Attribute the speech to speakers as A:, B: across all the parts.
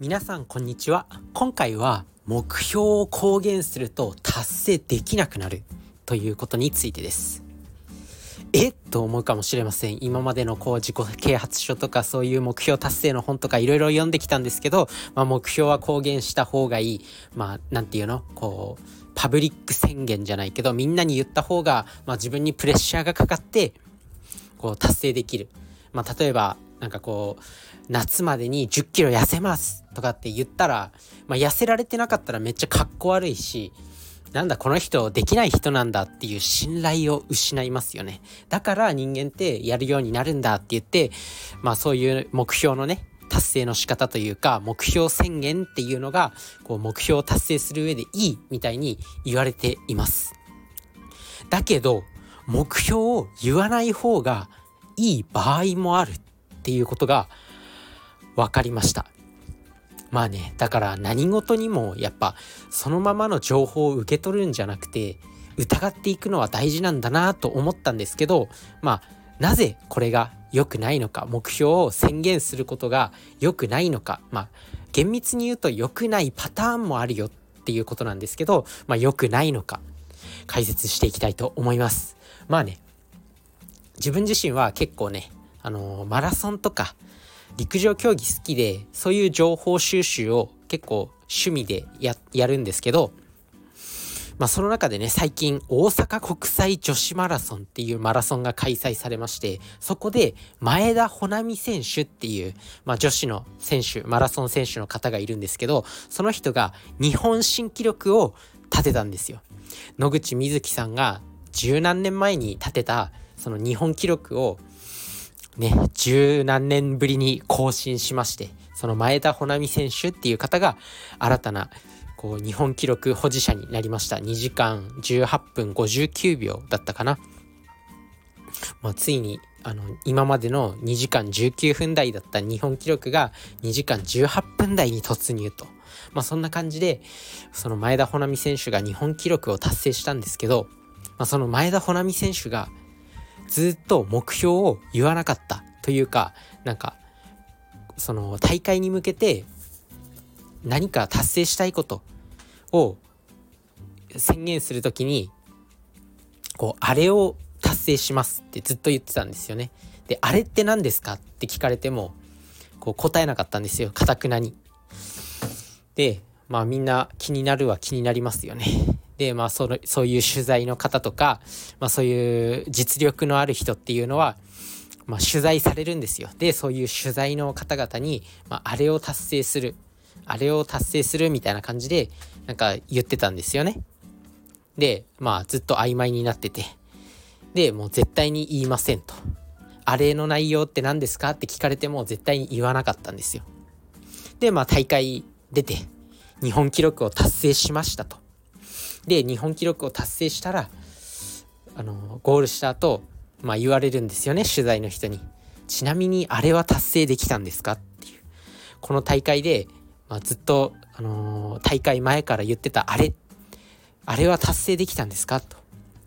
A: 皆さんこんにちは。今回は目標を公言すると達成できなくなるということについてです。えと思うかもしれません。今までのこう自己啓発書とかそういう目標達成の本とかいろいろ読んできたんですけど、まあ、目標は公言した方がいい。まあなんていうの？こうパブリック宣言じゃないけどみんなに言った方が、まあ、自分にプレッシャーがかかってこう達成できる、まあ、例えばなんかこう夏までに10キロ痩せますとかって言ったら、まあ、痩せられてなかったらめっちゃかっこ悪いしなんだこの人できない人なんだっていう信頼を失いますよね。だから人間ってやるようになるんだって言ってまあそういう目標のね達成の仕方というか目標宣言っていうのがこう目標を達成する上でいいみたいに言われています。だけど目標を言わない方がいい場合もあるっていうことが分かりました。まあねだから何事にもやっぱそのままの情報を受け取るんじゃなくて疑っていくのは大事なんだなと思ったんですけどまあなぜこれが良くないのか目標を宣言することが良くないのかまあ厳密に言うと良くないパターンもあるよっていうことなんですけどまあ良くないのか解説していきたいと思います。まあね自分自身は結構ねあのー、マラソンとか陸上競技好きでそういう情報収集を結構趣味でやるんですけどまあその中でね最近大阪国際女子マラソンっていうマラソンが開催されましてそこで前田穂波選手っていう、まあ、女子の選手マラソン選手の方がいるんですけどその人が日本新記録を立てたんですよ。野口みずきさんが十何年前に立てたその日本記録をね、十何年ぶりに更新しまして、その前田穂波選手っていう方が新たなこう日本記録保持者になりました。2時間18分59秒だったかな。まあ、ついにあの今までの2時間19分台だった日本記録が2時間18分台に突入と。まあ、そんな感じでその前田穂波選手が日本記録を達成したんですけど、まあ、その前田穂波選手がずっと目標を言わなかったというかなんかその大会に向けて何か達成したいことを宣言する時にこうあれを達成しますってずっと言ってたんですよね。であれって何ですかって聞かれてもこう答えなかったんですよかたくなに。でまあみんな気になるは気になりますよね。で、まあその、そういう取材の方とか、まあそういう実力のある人っていうのは、まあ取材されるんですよ。で、そういう取材の方々に、まああれを達成する、あれを達成するみたいな感じで、なんか言ってたんですよね。で、まあずっと曖昧になってて、で、もう絶対に言いませんと。あれの内容って何ですかって聞かれても絶対に言わなかったんですよ。で、まあ大会出て、日本記録を達成しましたと。で日本記録を達成したらあのゴールした後、まあ言われるんですよね取材の人に。ちなみにあれは達成できたんですかっていうこの大会で、まあ、ずっと、あのー、大会前から言ってたあれあれは達成できたんですかと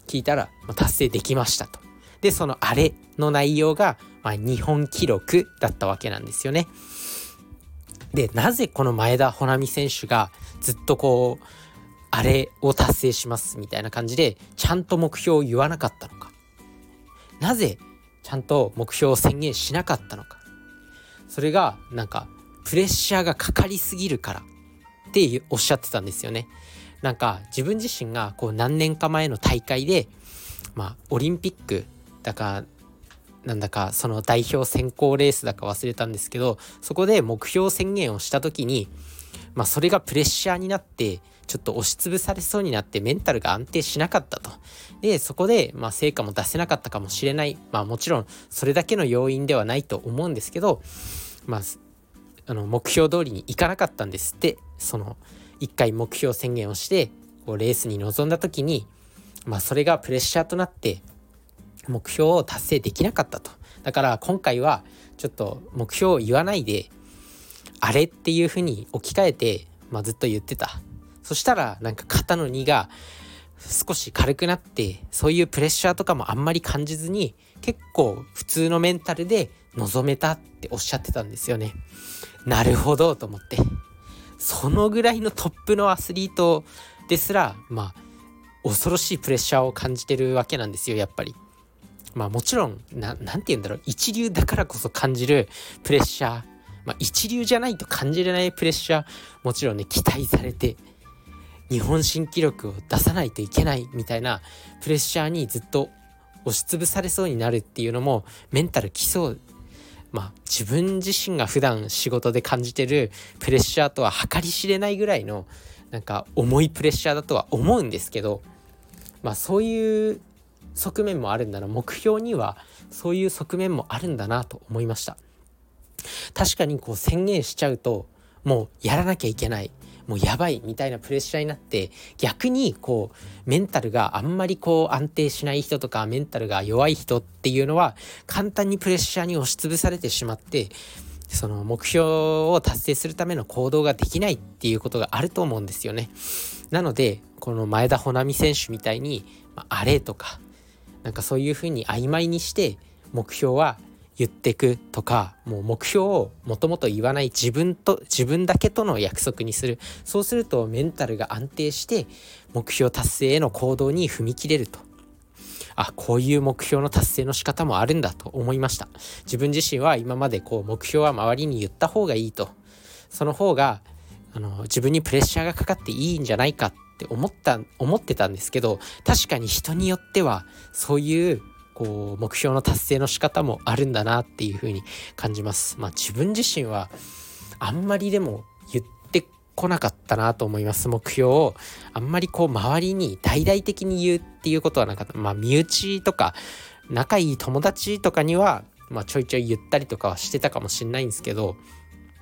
A: 聞いたら、まあ、達成できましたと。でそのあれの内容が、まあ、日本記録だったわけなんですよね。でなぜこの前田穂波選手がずっとこうあれを達成しますみたいな感じでちゃんと目標を言わなかったのか。なぜちゃんと目標を宣言しなかったのか。それがなんかプレッシャーがかかりすぎるからっておっしゃってたんですよね。なんか自分自身がこう何年か前の大会でまあオリンピックだかなんだかその代表選考レースだか忘れたんですけどそこで目標宣言をした時にまあそれがプレッシャーになってちょっと押しつぶされそうになってメンタルが安定しなかったと。で、そこで、まあ、成果も出せなかったかもしれない。まあ、もちろん、それだけの要因ではないと思うんですけど、まあ、あの、目標通りにいかなかったんですって、その、一回目標宣言をして、こう、レースに臨んだ時に、まあ、それがプレッシャーとなって、目標を達成できなかったと。だから、今回は、ちょっと目標を言わないで、あれっていうふうに置き換えて、まあ、ずっと言ってた。そしたらなんか肩の荷が少し軽くなってそういうプレッシャーとかもあんまり感じずに結構普通のメンタルで臨めたっておっしゃってたんですよね。なるほどと思ってそのぐらいのトップのアスリートですらまあ恐ろしいプレッシャーを感じてるわけなんですよやっぱり。まあもちろん何て言うんだろう一流だからこそ感じるプレッシャーまあ一流じゃないと感じれないプレッシャーもちろんね期待されて日本新記録を出さないといけないみたいなプレッシャーにずっと押しつぶされそうになるっていうのもメンタルきそうまあ自分自身が普段仕事で感じてるプレッシャーとは計り知れないぐらいのなんか重いプレッシャーだとは思うんですけどまあそういう側面もあるんだな目標にはそういう側面もあるんだなと思いました。確かにこう宣言しちゃうともうやらなきゃいけないもうやばいみたいなプレッシャーになって逆にこうメンタルがあんまりこう安定しない人とかメンタルが弱い人っていうのは簡単にプレッシャーに押しつぶされてしまってその目標を達成するための行動ができないっていうことがあると思うんですよね。なのでこの前田穂波選手みたいに、あ、あれとかなんかそういうふうに曖昧にして目標は言っていくとかもう目標をもともと言わない自分と自分だけとの約束にする。そうするとメンタルが安定して目標達成への行動に踏み切れると。あこういう目標の達成の仕方もあるんだと思いました。自分自身は今までこう目標は周りに言った方がいいと。その方があの自分にプレッシャーがかかっていいんじゃないかって思った思ってたんですけど確かに人によってはそういうこう目標の達成の仕方もあるんだなっていうふうに感じます。まあ自分自身はあんまりでも言ってこなかったなと思います。目標をあんまりこう周りに大々的に言うっていうことはなかった。まあ身内とか仲いい友達とかにはまあちょいちょい言ったりとかはしてたかもしんないんですけど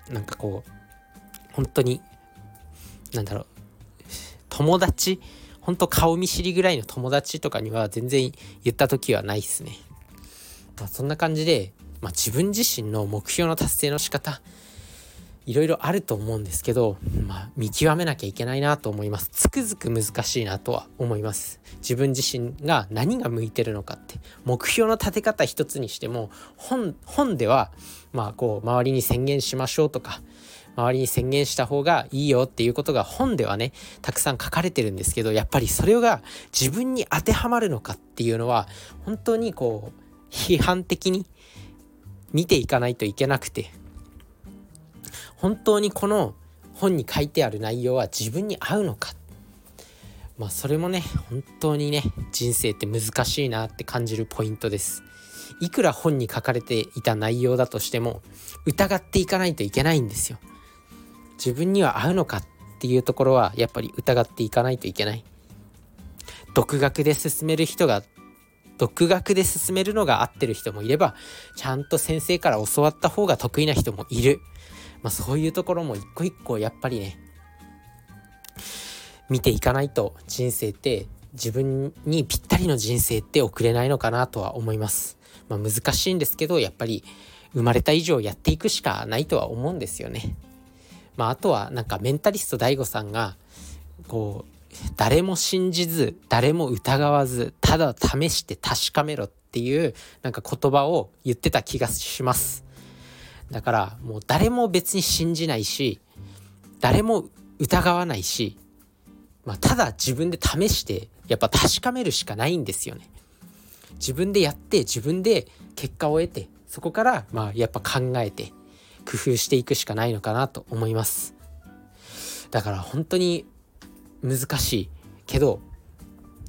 A: なんかこう本当になんだろう友達ほんと顔見知りぐらいの友達とかには全然言った時はないっすね。まあ、そんな感じで、まあ、自分自身の目標の達成の仕方いろいろあると思うんですけど、まあ、見極めなきゃいけないなと思います。つくづく難しいなとは思います。自分自身が何が向いてるのかって、目標の立て方一つにしても、本、では、まあ、こう、周りに宣言しましょうとか、周りに宣言した方がいいよっていうことが本ではねたくさん書かれてるんですけどやっぱりそれが自分に当てはまるのかっていうのは本当にこう批判的に見ていかないといけなくて本当にこの本に書いてある内容は自分に合うのかまあそれもね本当にね人生って難しいなって感じるポイントです。いくら本に書かれていた内容だとしても疑っていかないといけないんですよ。自分には合うのかっていうところはやっぱり疑っていかないといけない。独学で進める人が独学で進めるのが合ってる人もいればちゃんと先生から教わった方が得意な人もいる、まあ、そういうところも一個一個やっぱりね見ていかないと人生って自分にぴったりの人生って送れないのかなとは思います、まあ、難しいんですけどやっぱり生まれた以上やっていくしかないとは思うんですよね。まあ、あとはなんかメンタリスト DAIGO さんがこう誰も信じず誰も疑わずただ試して確かめろっていうなんか言葉を言ってた気がします。だからもう誰も別に信じないし誰も疑わないし、まあ、ただ自分で試してやっぱ確かめるしかないんですよね。自分でやって自分で結果を得てそこからまあやっぱ考えて工夫していくしかないのかなと思います。だから本当に難しいけど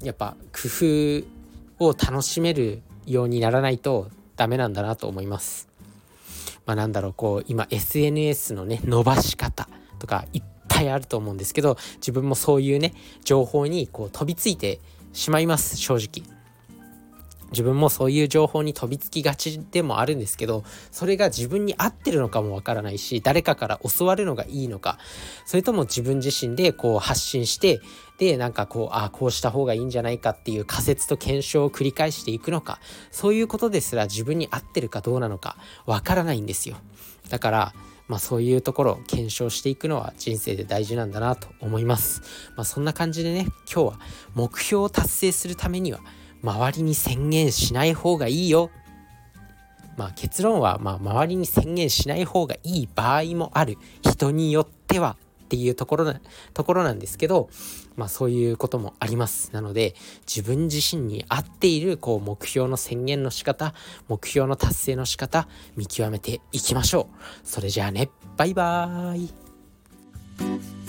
A: やっぱ工夫を楽しめるようにならないとダメなんだなと思います。まあなんだろうこう今 SNS のね伸ばし方とかいっぱいあると思うんですけど自分もそういうね情報にこう飛びついてしまいます正直。自分もそういう情報に飛びつきがちでもあるんですけどそれが自分に合ってるのかもわからないし誰かから教わるのがいいのか。それとも自分自身でこう発信してでなんかこうああこうした方がいいんじゃないかっていう仮説と検証を繰り返していくのか。そういうことですら自分に合ってるかどうなのかわからないんですよ。だからまあそういうところを検証していくのは人生で大事なんだなと思います。まあそんな感じでね、今日は目標を達成するためには周りに宣言しない方がいいよ。まあ、結論はまあ周りに宣言しない方がいい場合もある。人によってはっていうところなところなんですけど、まあ、そういうこともあります。なので自分自身に合っているこう目標の宣言の仕方目標の達成の仕方見極めていきましょう。それじゃあね。バイバーイ。